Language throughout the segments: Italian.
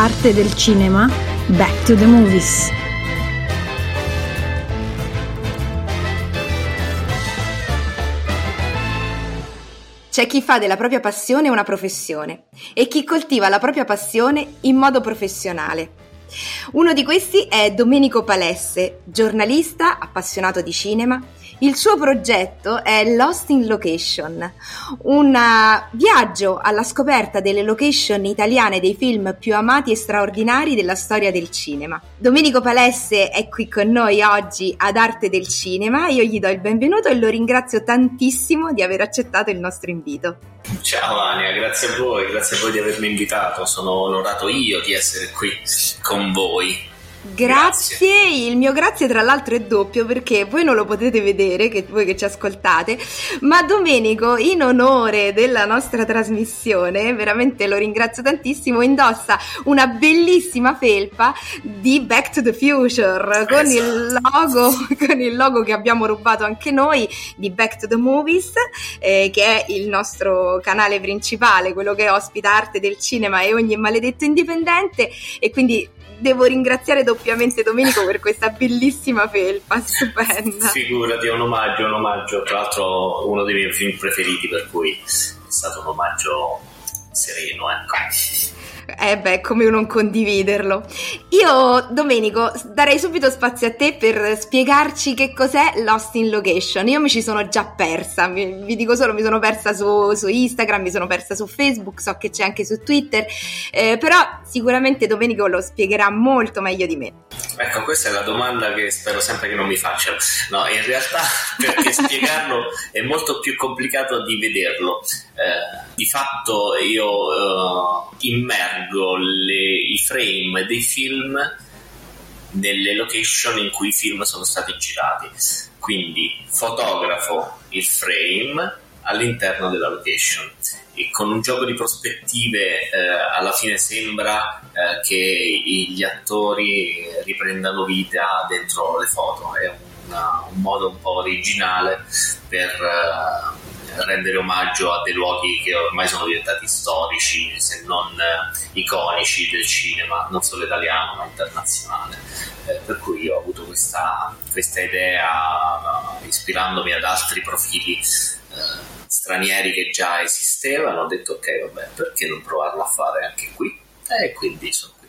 Arte del cinema, Back to the Movies. C'è chi fa della propria passione una professione e chi coltiva la propria passione in modo professionale. Uno di questi è Domenico Palesse, giornalista appassionato di cinema. Il suo progetto è Lost in Location, un uh, viaggio alla scoperta delle location italiane dei film più amati e straordinari della storia del cinema. Domenico Palesse è qui con noi oggi ad Arte del Cinema, io gli do il benvenuto e lo ringrazio tantissimo di aver accettato il nostro invito. Ciao Ania, grazie a voi, grazie a voi di avermi invitato, sono onorato io di essere qui con voi. Grazie. grazie. il mio grazie tra l'altro è doppio perché voi non lo potete vedere, che voi che ci ascoltate, ma Domenico in onore della nostra trasmissione, veramente lo ringrazio tantissimo, indossa una bellissima felpa di Back to the Future con esatto. il logo, con il logo che abbiamo rubato anche noi di Back to the Movies, eh, che è il nostro canale principale, quello che ospita arte del cinema e ogni maledetto indipendente e quindi devo ringraziare doppiamente Domenico per questa bellissima felpa, stupenda. Figurati, è un omaggio, un omaggio, tra l'altro uno dei miei film preferiti, per cui è stato un omaggio sereno, ecco. Eh beh, come non condividerlo. Io, Domenico, darei subito spazio a te per spiegarci che cos'è Lost in Location. Io mi ci sono già persa, vi, vi dico solo, mi sono persa su, su, Instagram, mi sono persa su Facebook, so che c'è anche su Twitter, eh, però sicuramente Domenico lo spiegherà molto meglio di me. Ecco, questa è la domanda che spero sempre che non mi faccia. No, in realtà perché spiegarlo è molto più complicato di vederlo. Eh, di fatto io eh, immergo le, i frame dei film nelle location in cui i film sono stati girati. Quindi fotografo il frame all'interno della location e con un gioco di prospettive eh, alla fine sembra eh, che gli attori riprendano vita dentro le foto. È una, un modo un po' originale per eh, rendere omaggio a dei luoghi che ormai sono diventati storici, se non eh, iconici del cinema, non solo italiano ma internazionale. Eh, per cui ho avuto questa, questa idea ispirandomi ad altri profili stranieri che già esistevano, ho detto ok, vabbè, perché non provarlo a fare anche qui? E quindi sono qui.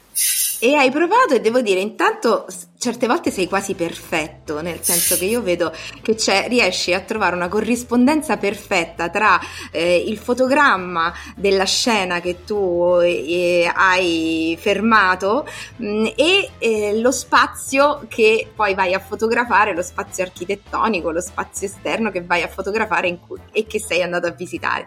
E hai provato e devo dire, intanto certe volte sei quasi perfetto, nel senso che io vedo che riesci a trovare una corrispondenza perfetta tra eh, il fotogramma della scena che tu eh, hai fermato mh, mm, e eh, lo spazio che poi vai a fotografare, lo spazio architettonico, lo spazio esterno che vai a fotografare cui, e che sei andato a visitare.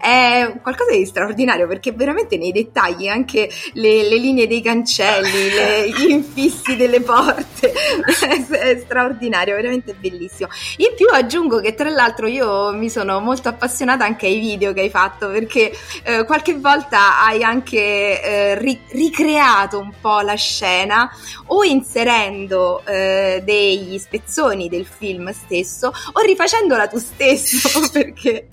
È qualcosa di straordinario perché veramente nei dettagli anche le, le linee dei cancelli, le, gli infissi delle porte, forte, è straordinario, veramente bellissimo. In più aggiungo che tra l'altro io mi sono molto appassionata anche ai video che hai fatto perché eh, qualche volta hai anche eh, ri- ricreato un po' la scena o inserendo eh, degli spezzoni del film stesso o rifacendola tu stesso perché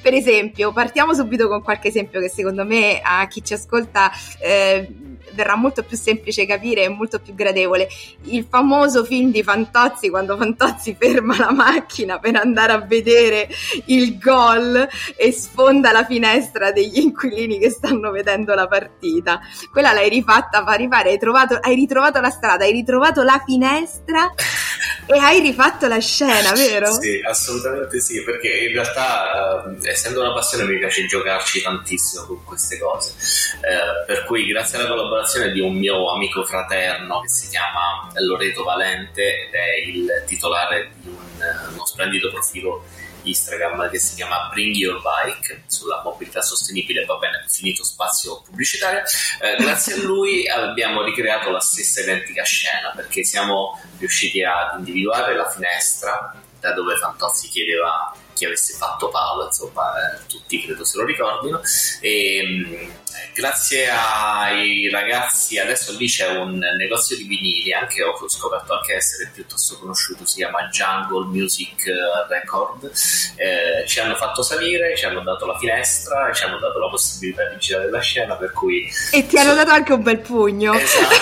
per esempio partiamo subito con qualche esempio che secondo me a chi ci ascolta eh, verrà molto più semplice capire e molto più gradevole. Il famoso film di Fantozzi, quando Fantozzi ferma la macchina per andare a vedere il gol e sfonda la finestra degli inquilini che stanno vedendo la partita. Quella l'hai rifatta, fa rifare, hai, trovato, hai ritrovato la strada, hai ritrovato la finestra e hai rifatto la scena, vero? Sì, assolutamente sì, perché in realtà eh, essendo una passione mi piace giocarci tantissimo con queste cose. Eh, per cui grazie alla collaborazione di un mio amico fraterno che si chiama Loreto Valente ed è il titolare di un, uno splendido profilo Instagram che si chiama Bring Your Bike sulla mobilità sostenibile, va bene, finito spazio pubblicitario. Eh, grazie a lui abbiamo ricreato la stessa identica scena perché siamo riusciti ad individuare la finestra da dove Fantozzi chiedeva chi avesse fatto Paolo, insomma, eh, tutti credo se lo ricordino, e, grazie ai ragazzi, adesso lì c'è un negozio di vinili, anche ho scoperto anche essere piuttosto conosciuto, si chiama Jungle Music Record. Eh, ci hanno fatto salire, ci hanno dato la finestra, ci hanno dato la possibilità di girare la scena, per cui... E ti hanno dato anche un bel pugno. Esatto.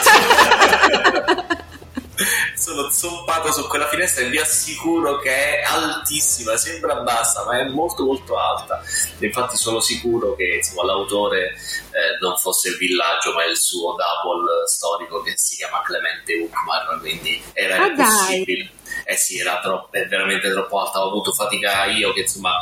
sono zompato su quella finestra e vi assicuro che è altissima, sembra bassa, ma è molto molto alta. Infatti sono sicuro che insomma, l'autore eh, non fosse il villaggio, ma il suo double storico che si chiama Clemente Uckmar, quindi era ah, impossibile. Eh sì, era troppo, è veramente troppo alta, ho avuto fatica io che insomma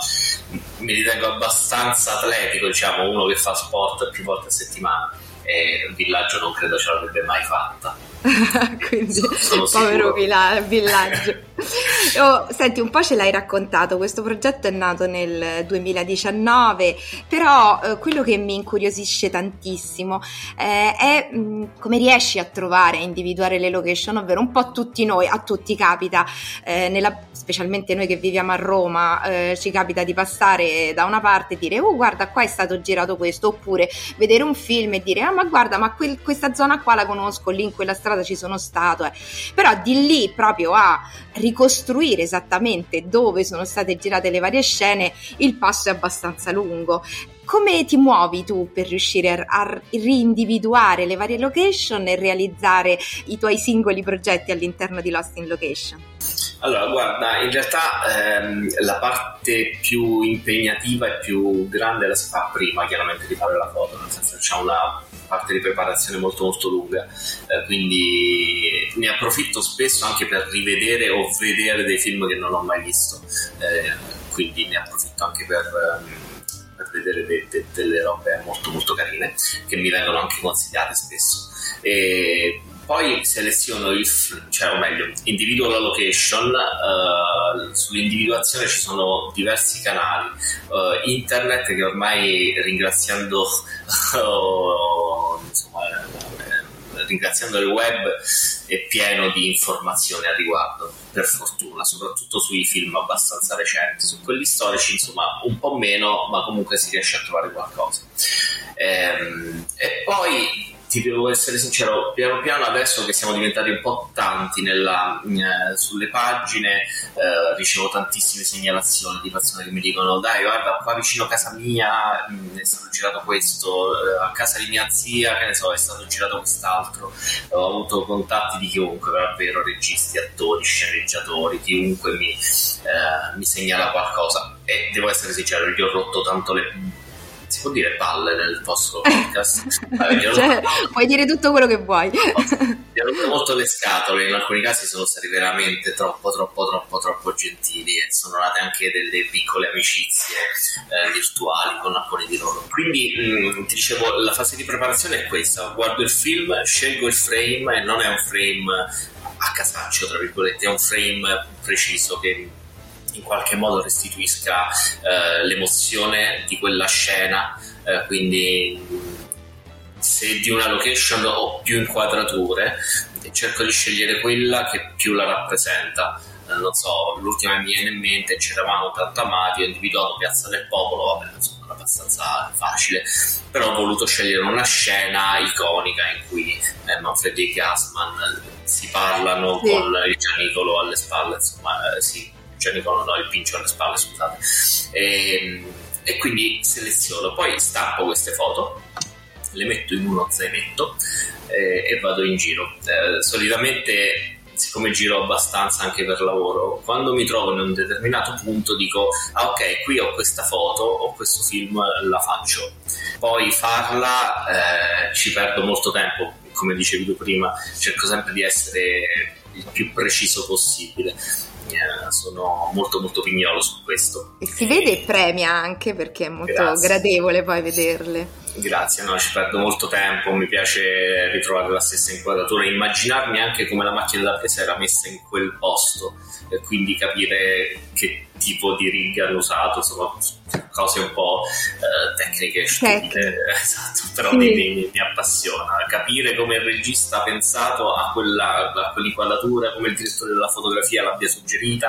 mi ritengo abbastanza atletico, diciamo, uno che fa sport più volte a settimana e il villaggio non credo ce l'avrebbe mai fatta. Quindi, sono, povero villa- villaggio. oh, senti, un po' ce l'hai raccontato, questo progetto è nato nel 2019, però eh, quello che mi incuriosisce tantissimo eh, è mh, come riesci a trovare, a individuare le location, ovvero un po' tutti noi, a tutti capita, eh, nella, specialmente noi che viviamo a Roma, eh, ci capita di passare da una parte e dire, oh guarda qua è stato girato questo, oppure vedere un film e dire, ah ma guarda, ma quel, questa zona qua la conosco, lì in quella strada ci sono stato, eh. però di lì proprio a ricostruire esattamente dove sono state girate le varie scene, il passo è abbastanza lungo. Come ti muovi tu per riuscire a, a rindividuare le varie location e realizzare i tuoi singoli progetti all'interno di Lost in Location? Allora, guarda, in realtà ehm, la parte più impegnativa e più grande la si fa prima, chiaramente, di fare la foto, nel senso che c'è una parte di preparazione molto molto lunga, eh, quindi ne approfitto spesso anche per rivedere o vedere dei film che non ho mai visto, eh, quindi ne approfitto anche per... Um, per vedere de- de- delle robe molto molto carine che mi vengono anche consigliate spesso. E poi seleziono il, cioè o meglio, individuo la location, uh, sull'individuazione ci sono diversi canali, uh, internet che ormai ringraziando uh, insomma, eh, ringraziando il web è pieno di informazioni al riguardo, per fortuna, soprattutto sui film abbastanza recenti, su quelli storici insomma un po' meno, ma comunque si riesce a trovare qualcosa. Ehm, e poi ti devo essere sincero, piano piano adesso che siamo diventati un po' tanti nella, eh, sulle pagine, eh, ricevo tantissime segnalazioni di persone che mi dicono dai guarda qua vicino a casa mia mm, è stato girato questo, eh, a casa di mia zia che ne so è stato girato quest'altro, ho avuto contatti di chiunque, davvero registi, attori, sceneggiatori, chiunque mi, eh, mi segnala qualcosa. E devo essere sincero, gli ho rotto tanto le si può dire palle nel vostro podcast? Allora, cioè, puoi dire tutto quello che vuoi. Mi hanno rotto molto le scatole, in alcuni casi sono stati veramente troppo, troppo, troppo, troppo gentili e sono nate anche delle piccole amicizie eh, virtuali con alcuni di loro. Quindi, mh, mm, ti dicevo, la fase di preparazione è questa, guardo il film, scelgo il frame e non è un frame a casaccio, tra virgolette, è un frame preciso che in qualche modo restituisca eh, l'emozione di quella scena, eh, quindi se di una location ho più inquadrature cerco di scegliere quella che più la rappresenta. Eh, non so, l'ultima che mi viene in mente, c'eravamo tanto amati, ho individuato Piazza del Popolo, vabbè, insomma, era abbastanza facile, però ho voluto scegliere una scena iconica in cui eh, Manfredi e Gassman si parlano sì. con il Gianicolo alle spalle, insomma, eh, si cioè Nicola no, il pincio alle spalle, scusate. E, ehm, e quindi seleziono, poi stampo queste foto, le metto in uno zainetto eh, e vado in giro. Eh, solitamente siccome giro abbastanza anche per lavoro, quando mi trovo in un determinato punto dico, ah ok, qui ho questa foto, ho questo film, la faccio. Poi farla eh, ci perdo molto tempo, come dicevi tu prima, cerco sempre di essere il più preciso possibile sono molto molto pignolo su questo. E si vede e premia anche perché è molto Grazie. gradevole poi vederle. Grazie, no, ci perdo molto tempo, mi piace ritrovare la stessa inquadratura, immaginarmi anche come la macchina da presa era messa in quel posto e quindi capire che tipo di riga hanno usato, insomma, cose un po' eh, tecniche, stupide, esatto, però sì. mi, mi, mi, appassiona capire come il regista ha pensato a, quella, a quell'inquadratura, come il direttore della fotografia l'abbia suggerita.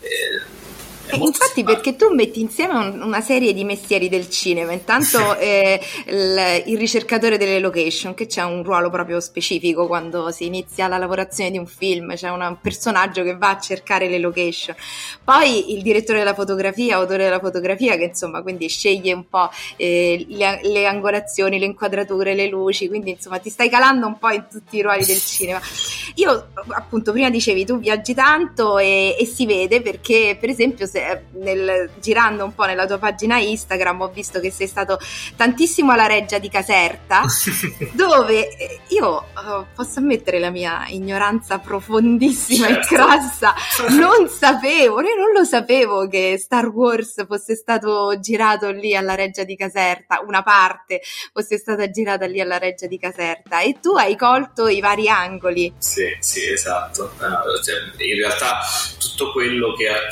Eh, infatti perché tu metti insieme un, una serie di mestieri del cinema, intanto eh, il, il, ricercatore delle location che c'è un ruolo proprio specifico quando si inizia la lavorazione di un film, c'è una, un personaggio che va a cercare le location, poi il direttore della fotografia, autore della fotografia che insomma quindi sceglie un po' eh, le, le angolazioni, le inquadrature, le luci, quindi insomma ti stai calando un po' in tutti i ruoli del cinema. Io appunto prima dicevi tu viaggi tanto e, e si vede perché per esempio se eh, nel, girando un po' nella tua pagina Instagram ho visto che sei stato tantissimo alla Reggia di Caserta, dove eh, io uh, posso ammettere la mia ignoranza profondissima certo. e crassa, non sapevo, io non lo sapevo che Star Wars fosse stato girato lì alla Reggia di Caserta, una parte fosse stata girata lì alla Reggia di Caserta e tu hai colto i vari angoli. Sì, sì, esatto. Cioè, in realtà tutto quello che ha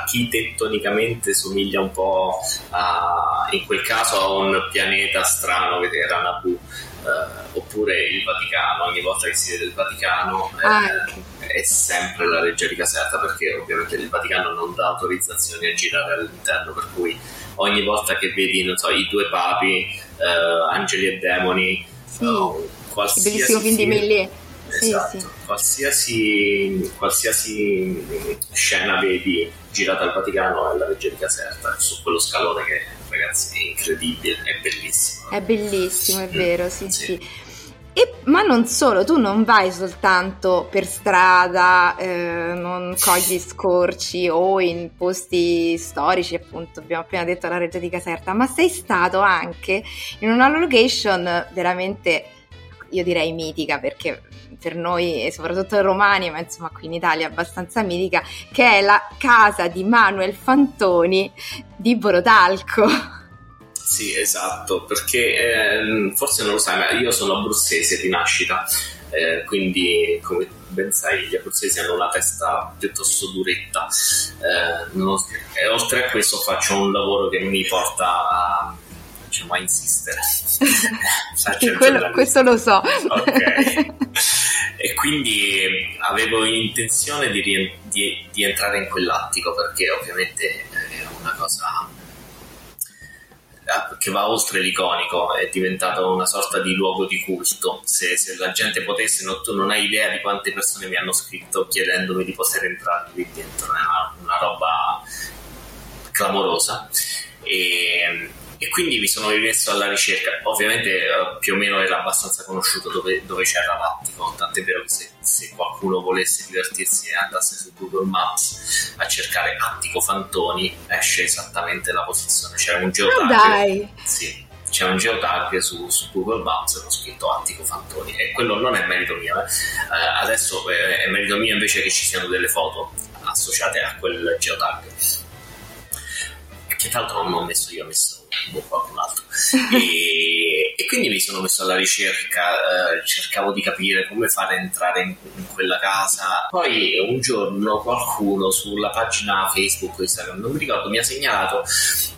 architettonicamente somiglia un po' a, in quel caso a un pianeta strano che era Naboo. Uh, oppure il Vaticano, ogni volta che si vede il Vaticano eh, ah, è sempre la legge di Caserta perché ovviamente il Vaticano non dà autorizzazioni a girare all'interno, per cui ogni volta che vedi so, i due papi, uh, angeli e demoni, sì. uh, qualsiasi il bellissimo film di Millie Esatto, sì, Qualsiasi, qualsiasi, scena vedi girata al Vaticano è la legge di Caserta, su quello scalone che ragazzi è incredibile, è bellissimo. È bellissimo, è vero, sì, sì. sì. E, ma non solo, tu non vai soltanto per strada, eh, non cogli scorci o in posti storici, appunto, abbiamo appena detto la Reggia di Caserta, ma sei stato anche in una location veramente, io direi mitica, perché per noi, soprattutto romani, ma insomma qui in Italia abbastanza mitica, che è la casa di Manuel Fantoni di Borotalco. Sì, esatto, perché eh, forse non lo sai, ma io sono abruzzese di nascita, eh, quindi come ben sai gli abruzzesi hanno una testa piuttosto duretta. Eh, non, e oltre a questo faccio un lavoro che mi porta a diciamo, a insistere. Quello, questo lo so. Ok. e quindi avevo intenzione di, di, di, entrare in quell'attico perché ovviamente è una cosa eh, che va oltre l'iconico, è diventato una sorta di luogo di culto. Se, se la gente potesse, no, tu non hai idea di quante persone mi hanno scritto chiedendomi di poter entrare lì dentro, è una, una roba clamorosa. E, e quindi mi sono rimesso alla ricerca. Ovviamente eh, più o meno era abbastanza conosciuto dove, dove c'era l'attico, tant'è vero che se, se, qualcuno volesse divertirsi e andasse su Google Maps a cercare attico Fantoni esce esattamente la posizione. C'è un geotag. Oh, dai! Sì, c'è un geotag su, su, Google Maps con scritto Attico Fantoni e quello non è merito mio. Eh. Eh, adesso eh, è merito mio invece che ci siano delle foto associate a quel geotag. Che tra l'altro non ho messo io, ho messo o qualcun altro. e, e, quindi mi sono messo alla ricerca, eh, cercavo di capire come fare entrare in, in, quella casa. Poi un giorno qualcuno sulla pagina Facebook Instagram, non mi ricordo, mi ha segnalato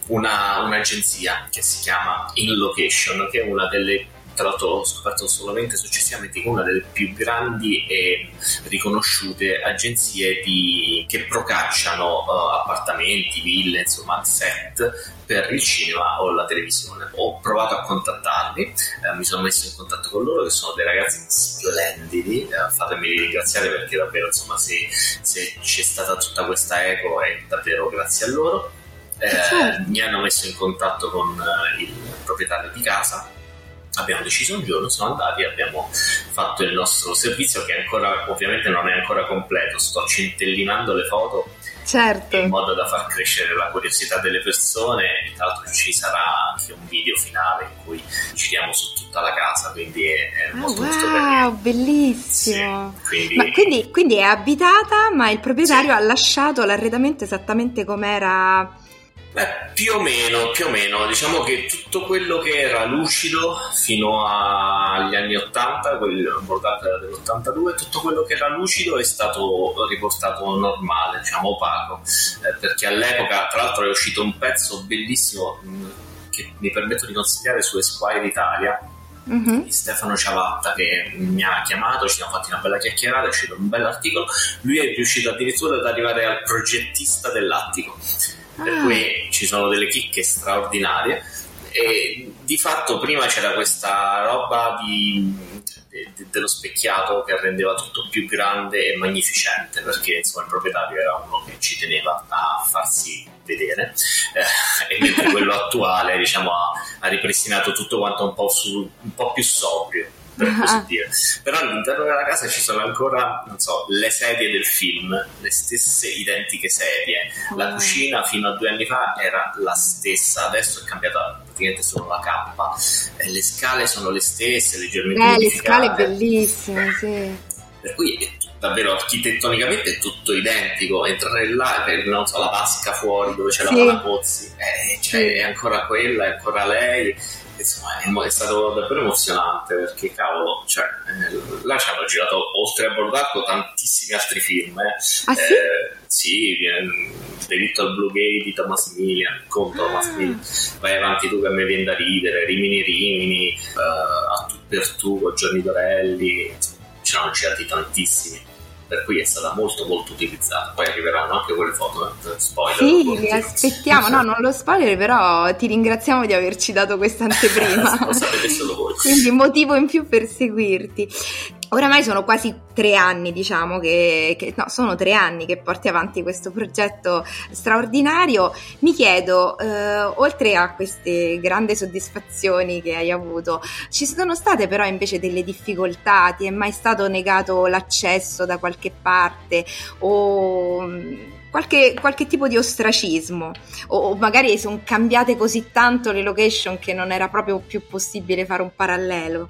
una, un'agenzia che si chiama In Location, che è una delle tra l'altro ho scoperto solamente successivamente che una delle più grandi e riconosciute agenzie di, che procacciano uh, appartamenti, ville, insomma set per il cinema o la televisione. Ho provato a contattarli, eh, mi sono messo in contatto con loro che sono dei ragazzi splendidi, eh, fatemi ringraziare perché davvero insomma se, se, c'è stata tutta questa eco è davvero grazie a loro. Eh, certo. Mi hanno messo in contatto con eh, il proprietario di casa abbiamo deciso un giorno, siamo andati e abbiamo fatto il nostro servizio che ancora ovviamente non è ancora completo, sto centellinando le foto certo. in modo da far crescere la curiosità delle persone tra l'altro ci sarà anche un video finale in cui giriamo su tutta la casa, quindi è, è oh, molto, wow, molto bellissimo! Sì, quindi... Quindi, quindi... è abitata ma il proprietario sì. ha lasciato l'arredamento esattamente come era Beh, più o meno, più o meno, diciamo che tutto quello che era lucido fino agli anni 80, quel bordato era dell'82, tutto quello che era lucido è stato riportato normale, diciamo opaco, eh, perché all'epoca, tra l'altro è uscito un pezzo bellissimo mh, che mi permetto di consigliare su Esquire Italia, mm-hmm. di Stefano Ciavatta che mi ha chiamato, ci siamo fatti una bella chiacchierata, è uscito un bell'articolo, lui è riuscito addirittura ad arrivare al progettista dell'attico. Per cui ci sono delle chicche straordinarie. E di fatto prima c'era questa roba di de, dello specchiato che rendeva tutto più grande e magnificente perché insomma il proprietario era uno che ci teneva a farsi vedere. Eh, e mentre quello attuale diciamo ha, ha, ripristinato tutto quanto un po', su, un po più sobrio per così ah. dire. Però all'interno della casa ci sono ancora, non so, le sedie del film, le stesse identiche sedie. La cucina fino a due anni fa era la stessa, adesso è cambiata praticamente solo la cappa. E le scale sono le stesse, leggermente eh, le scale bellissime, sì. Per cui è davvero architettonicamente è tutto identico. Entrare là, non so, la vasca fuori dove c'è sì. la Pozzi, eh, cioè, sì. è ancora quella, è ancora lei insomma è, stato davvero emozionante perché cavolo cioè, eh, là ci hanno girato oltre a Bordarco tantissimi altri film eh. ah sì? Eh, sì Delitto al Blue Gate di Thomas Millian con ah. Thomas Millian vai avanti tu che a me viene da ridere Rimini Rimini uh, a tu per tu con Gianni Dorelli insomma, ci hanno girati tantissimi per cui è stata molto molto utilizzata. Poi arriveranno anche quelle foto, eh, spoiler. Sì, li aspettiamo, no, non lo spoiler, però ti ringraziamo di averci dato questa anteprima. lo sapete solo voi. Quindi motivo in più per seguirti. Oramai sono quasi tre anni, diciamo, che, che, no, sono tre anni che porti avanti questo progetto straordinario. Mi chiedo, eh, oltre a queste grandi soddisfazioni che hai avuto, ci sono state però invece delle difficoltà? Ti è mai stato negato l'accesso da qualche parte o mm, qualche, qualche tipo di ostracismo? O, o magari sono cambiate così tanto le location che non era proprio più possibile fare un parallelo?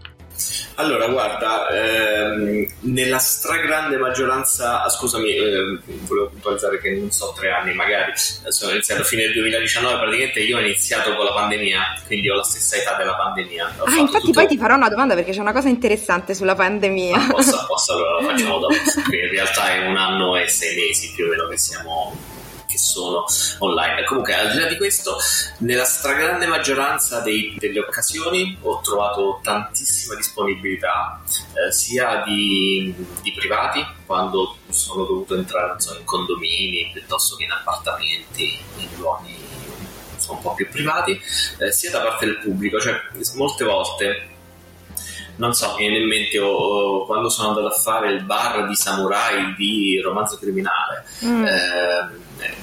Allora, guarda, ehm, nella stragrande maggioranza, ah, scusami, eh, volevo puntualizzare che non so tre anni, magari sono iniziato a fine del 2019, praticamente io ho iniziato con la pandemia, quindi ho la stessa età della pandemia. Ho ah, infatti tutto... poi ti farò una domanda perché c'è una cosa interessante sulla pandemia. Ah, posso, posso, allora la facciamo dopo, in realtà è un anno e sei mesi più o meno che siamo che sono online. Comunque, al di là di questo, nella stragrande maggioranza dei, delle occasioni ho trovato tantissima disponibilità, eh, sia di, di, privati, quando sono dovuto entrare so, in condomini piuttosto che in appartamenti, in luoghi un po' più privati, eh, sia da parte del pubblico, cioè molte volte non so, mi viene in mente oh, quando sono andato a fare il bar di samurai di romanzo criminale. Mm. Eh,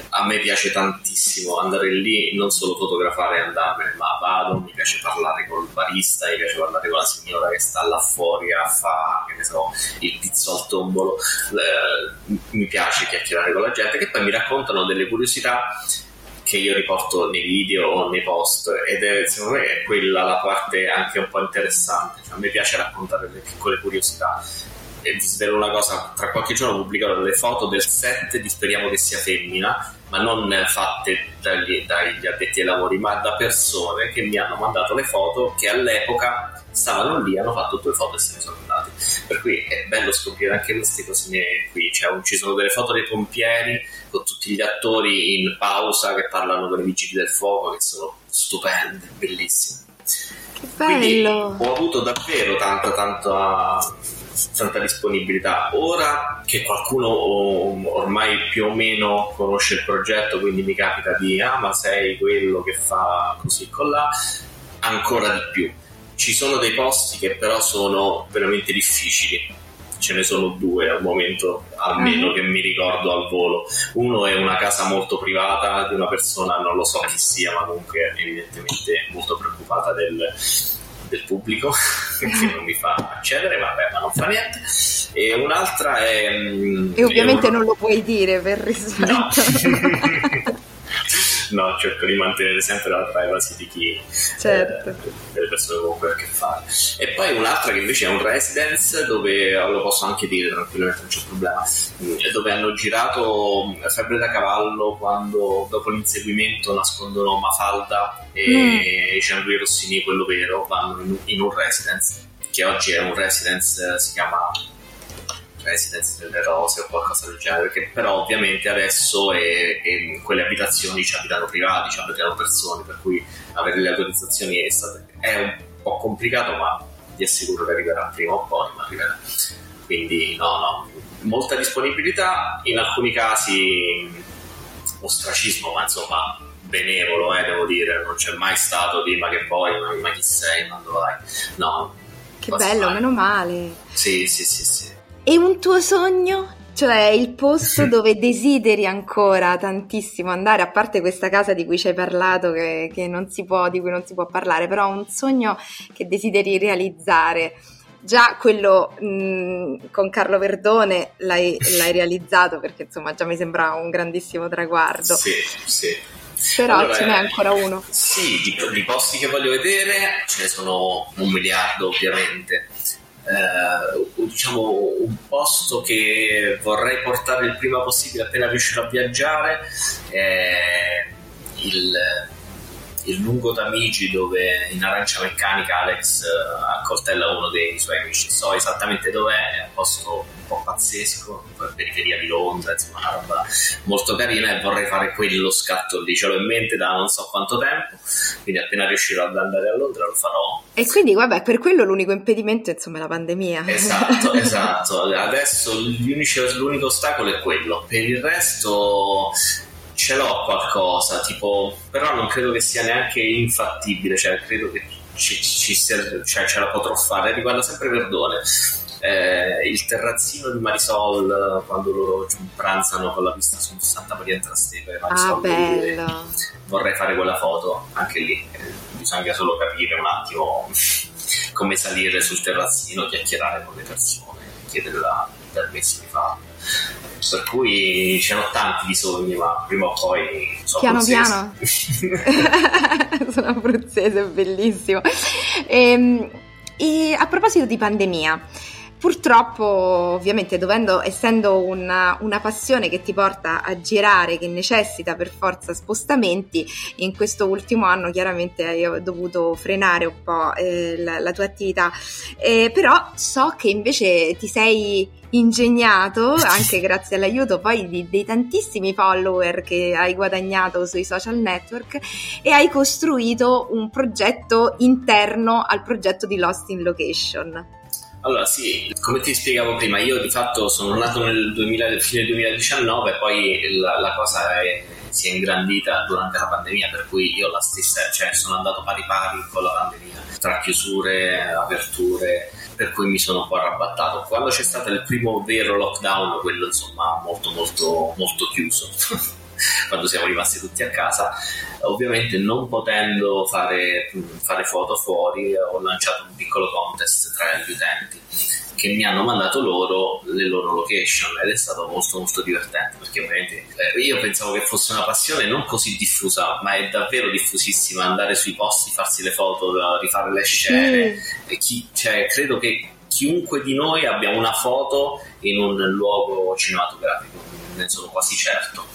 a me piace tantissimo andare lì, non solo fotografare e andarmene, ma vado, mi piace parlare col barista, mi piace parlare con la signora che sta là fuori a fare, che ne so, il pizzo al tombolo, eh, mi piace chiacchierare con la gente che poi mi raccontano delle curiosità che io riporto nei video o nei post ed è secondo me è quella la parte anche un po' interessante, cioè, a me piace raccontare le piccole curiosità e vi svelo una cosa, tra qualche giorno pubblicherò le foto del set di Speriamo che sia femmina, ma non fatte dagli, dagli addetti ai lavori, ma da persone che mi hanno mandato le foto che all'epoca stavano lì, hanno fatto due foto e se ne sono andati. Per cui è bello scoprire anche queste cosine qui. Cioè, ci sono delle foto dei pompieri con tutti gli attori in pausa che parlano con i vigili del fuoco, che sono stupende, bellissime. Che bello! Quindi ho avuto davvero tanta, tanta tanta disponibilità. Ora che qualcuno ormai più o meno conosce il progetto, quindi mi capita di ah ma sei quello che fa così con là, ancora di più. Ci sono dei posti che però sono veramente difficili. Ce ne sono due al momento, almeno uh-huh. che mi ricordo al volo. Uno è una casa molto privata di una persona, non lo so chi sia, ma comunque evidentemente molto preoccupata del, del pubblico che non mi fa accedere, vabbè, ma non fa niente. E un'altra è. Mm, e ovviamente non lo puoi dire per rispetto. No. no, cerco di mantenere sempre la privacy di chi certo. eh, delle persone con cui ho a che fare. E poi un'altra che invece è un residence dove lo posso anche dire tranquillamente, non c'è problema. Mm, dove hanno girato Febbre da cavallo quando dopo l'inseguimento nascondono Mafalda e mm. Jean-Louis Rossini, quello vero, vanno in, in un residence che oggi è un residence, si chiama residence delle rose o qualcosa del genere, perché però ovviamente adesso è, è in quelle abitazioni ci abitano privati, ci abitano persone, per cui avere le autorizzazioni è, stato, è un po' complicato, ma vi assicuro che arriverà prima o poi, ma arriverà. Quindi no, no, molta disponibilità, in alcuni casi ostracismo, ma insomma benevolo, eh, devo dire, non c'è mai stato di ma che poi, ma, ma chi sei, quando vai? No. Che bello, mai. meno male. Sì, sì, sì, sì. E un tuo sogno? Cioè il posto dove desideri ancora tantissimo andare, a parte questa casa di cui ci hai parlato, che, che non può, di cui non si può parlare, però un sogno che desideri realizzare. Già quello mh, con Carlo Verdone l'hai, l'hai, realizzato perché insomma già mi sembra un grandissimo traguardo. Sì, sì. Però allora, ce n'è ancora uno. Sì, di, di posti che voglio vedere ce ne sono un miliardo ovviamente eh, diciamo un posto che vorrei portare il prima possibile appena riuscirò a viaggiare è il, il lungo Tamigi dove in arancia meccanica Alex uh, accoltella uno dei suoi amici. So esattamente dov'è è un posto un po' pazzesco periferia di Londra insomma una roba molto carina e vorrei fare quello scatto lì. Ce l'ho in mente da non so quanto tempo quindi appena riuscirò ad andare a Londra lo farò e quindi, vabbè, per quello l'unico impedimento insomma, è la pandemia. Esatto, esatto. Adesso l'unico ostacolo è quello. Per il resto ce l'ho qualcosa, tipo, però non credo che sia neanche infattibile, cioè credo che ci, ci sia, cioè, ce la potrò fare. Riguarda sempre Verdone. Eh, il terrazzino di Marisol quando loro pranzano con la vista su Santa Maria in Trastevere Marisol, ah, bello. vorrei fare quella foto anche lì bisogna solo capire un attimo come salire sul terrazzino, chiacchierare con le persone, chiedere la permessi di farlo. Per cui ce n'ho tanti di sogni, ma prima o poi sono piano abruzzese. piano. sono abruzzese, bellissimo. E, ehm, e a proposito di pandemia, Purtroppo, ovviamente, dovendo, essendo una, una, passione che ti porta a girare, che necessita per forza spostamenti, in questo ultimo anno chiaramente ho dovuto frenare un po' eh, la, la, tua attività. Eh, però so che invece ti sei ingegnato, anche grazie all'aiuto poi di, dei tantissimi follower che hai guadagnato sui social network, e hai costruito un progetto interno al progetto di Lost in Location. Allora sì, come ti spiegavo prima, io di fatto sono nato nel 2000, fine 2019 poi la, la cosa è, si è ingrandita durante la pandemia, per cui io la stessa, cioè sono andato pari pari con la pandemia, tra chiusure, aperture, per cui mi sono un po' arrabattato. Quando c'è stato il primo vero lockdown, quello insomma molto molto molto chiuso. quando siamo rimasti tutti a casa. Ovviamente non potendo fare, fare foto fuori ho lanciato un piccolo contest tra gli utenti che mi hanno mandato loro le loro location ed è stato molto molto divertente perché ovviamente eh, io pensavo che fosse una passione non così diffusa ma è davvero diffusissima andare sui posti, farsi le foto, rifare le scene mm. chi, cioè, credo che chiunque di noi abbia una foto in un luogo cinematografico ne sono quasi certo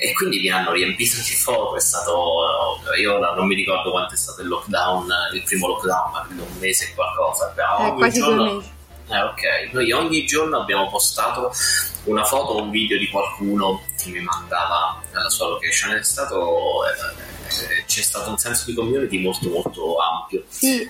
e quindi mi hanno riempito di foto, è stato, io non mi ricordo quanto è stato il lockdown, il primo lockdown, ma credo un mese e qualcosa, eh, quasi giorno, due mesi. Eh, ok, noi ogni giorno abbiamo postato una foto o un video di qualcuno che mi mandava la sua location, è stato... Eh, eh, c'è stato un senso di community molto molto ampio. Sì. Eh,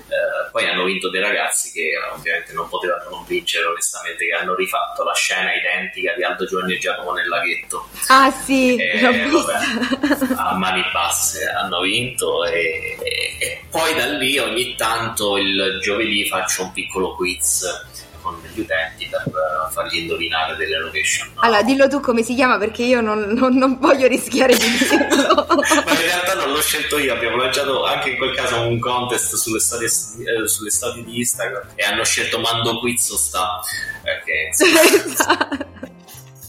poi hanno vinto dei ragazzi che ovviamente non potevano non vincere onestamente, che hanno rifatto la scena identica di Aldo Giovanni e Giacomo nel laghetto. Ah sì, e, vabbè, a mani basse hanno vinto e, e, e poi da lì ogni tanto il giovedì faccio un piccolo quiz con gli utenti per fargli indovinare delle location. No? Allora, dillo tu come si chiama perché io non, non, non voglio rischiare di dirlo. Ma in realtà non l'ho scelto io, abbiamo lanciato anche in quel caso un contest sulle storie, eh, sulle storie di Instagram e hanno scelto Mando Quiz o sta. Perché... esatto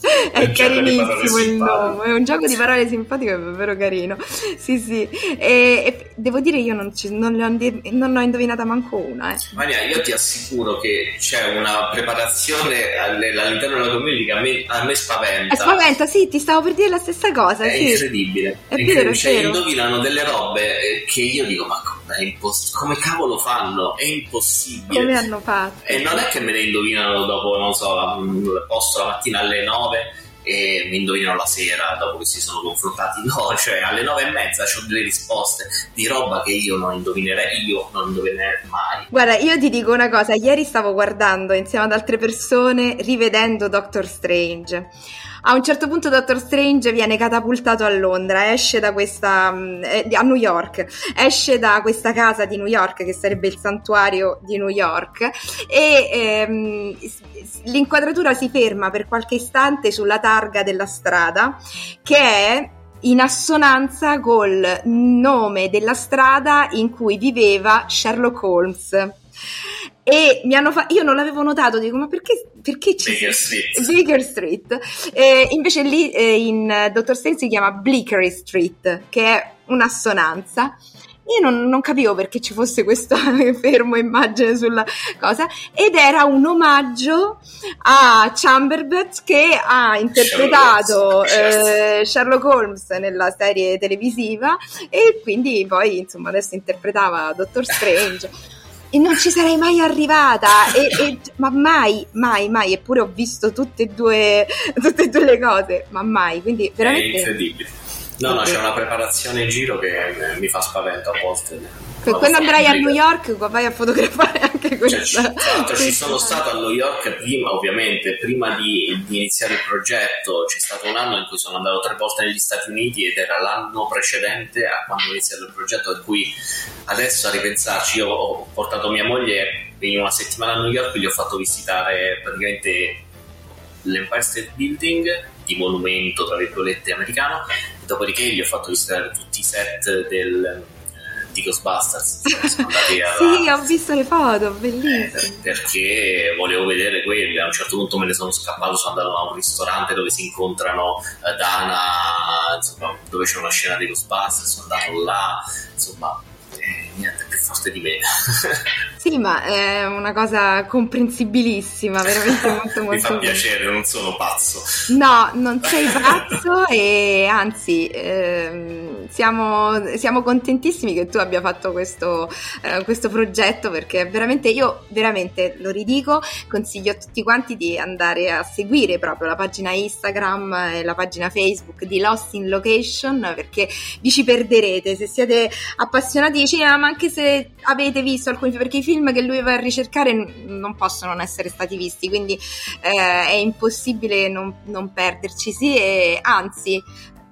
è carinissimo il nome, è un gioco di parole simpatico, è davvero carino. Sì, sì. E, e devo dire, io non, ci, non, ho, non ho indovinata manco una. Eh. Maria, io ti assicuro che c'è una preparazione all'interno della community che a me, a me spaventa. È spaventa, sì, ti stavo per dire la stessa cosa. È sì. incredibile. È, vero, cioè, indovinano delle robe eh, che io dico, ma Imposs- come cavolo fanno? È impossibile. Come hanno fatto? E non è che me ne indovinano dopo, non so, posto la mattina alle 9 e mi indovinano la sera dopo che si sono confrontati. No, cioè alle nove e mezza ho delle risposte di roba che io non indovinerei, io non indovinerei mai. Guarda, io ti dico una cosa, ieri stavo guardando insieme ad altre persone, rivedendo Doctor Strange. A un certo punto Doctor Strange viene catapultato a Londra, esce da questa mm, eh, a New York, esce da questa casa di New York che sarebbe il santuario di New York e ehm, l'inquadratura si ferma per qualche istante sulla targa della strada che è in assonanza col nome della strada in cui viveva Sherlock Holmes e mi hanno fatto io non l'avevo notato dico ma perché, perché ci Baker Street, Baker Street. Eh, invece lì eh, in Dottor Strange si chiama Bleakery Street che è un'assonanza. Io non, non, capivo perché ci fosse questo fermo immagine sulla cosa. Ed era un omaggio a Chamberlain che ha interpretato Sherlock Holmes, eh, Sherlock Holmes nella serie televisiva. E quindi poi insomma adesso interpretava Dottor Strange e non ci sarei mai arrivata, e, e, ma mai, mai, mai, eppure ho visto tutte e due, tutte e due le cose, ma mai, quindi veramente... È incredibile. No, no, c'è una preparazione in giro che mi fa spavento a volte. Per quando andrai a New York vai a fotografare anche questa. Cioè, tra l'altro ci sono stato a New York prima, ovviamente, prima di, di, iniziare il progetto, c'è stato un anno in cui sono andato tre volte negli Stati Uniti ed era l'anno precedente a quando ho iniziato il progetto, per cui adesso a ripensarci io ho portato mia moglie in una settimana a New York, gli ho fatto visitare praticamente l'Empire State Building di monumento, tra virgolette, americano, dopodiché gli ho fatto visitare tutti i set del di Ghostbusters. sì, ho visto le foto, bellissime. Eh, perché volevo vedere quelle. A un certo punto me ne sono scappato, sono andato a un ristorante dove si incontrano eh, Dana, insomma, dove c'è una scena di Ghostbusters, sono andato là, insomma, più forte di me. Sì, ma è una cosa comprensibilissima, veramente molto molto. Mi fa piacere, non sono pazzo. No, non sei pazzo e anzi ehm, siamo, siamo, contentissimi che tu abbia fatto questo, eh, questo progetto perché veramente io, veramente lo ridico, consiglio a tutti quanti di andare a seguire proprio la pagina Instagram e la pagina Facebook di Lost in Location perché vi ci perderete se siete appassionati di cinema ma anche se avete visto alcuni perché i film che lui va a ricercare non possono non essere stati visti, quindi eh, è impossibile non, non perderci, sì, e anzi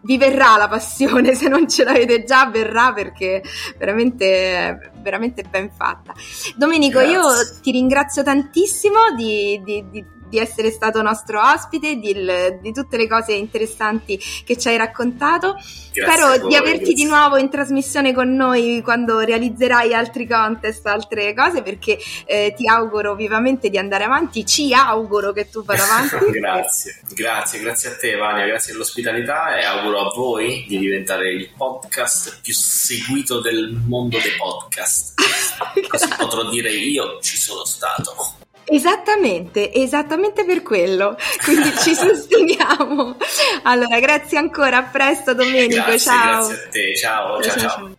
vi verrà la passione, se non ce l'avete già verrà perché veramente, veramente ben fatta. Domenico, Grazie. io ti ringrazio tantissimo di, di, di di essere stato nostro ospite, di, di, tutte le cose interessanti che ci hai raccontato. Grazie Spero voi, di averti grazie. di nuovo in trasmissione con noi quando realizzerai altri contest, altre cose, perché eh, ti auguro vivamente di andare avanti, ci auguro che tu vada avanti. grazie, grazie, grazie a te Vania, grazie dell'ospitalità e auguro a voi di diventare il podcast più seguito del mondo dei podcast. Così potrò dire io ci sono stato. Esattamente, esattamente per quello. Quindi ci sosteniamo. Allora, grazie ancora, a presto Domenico, grazie, ciao. Grazie a te, ciao, ciao. ciao. ciao.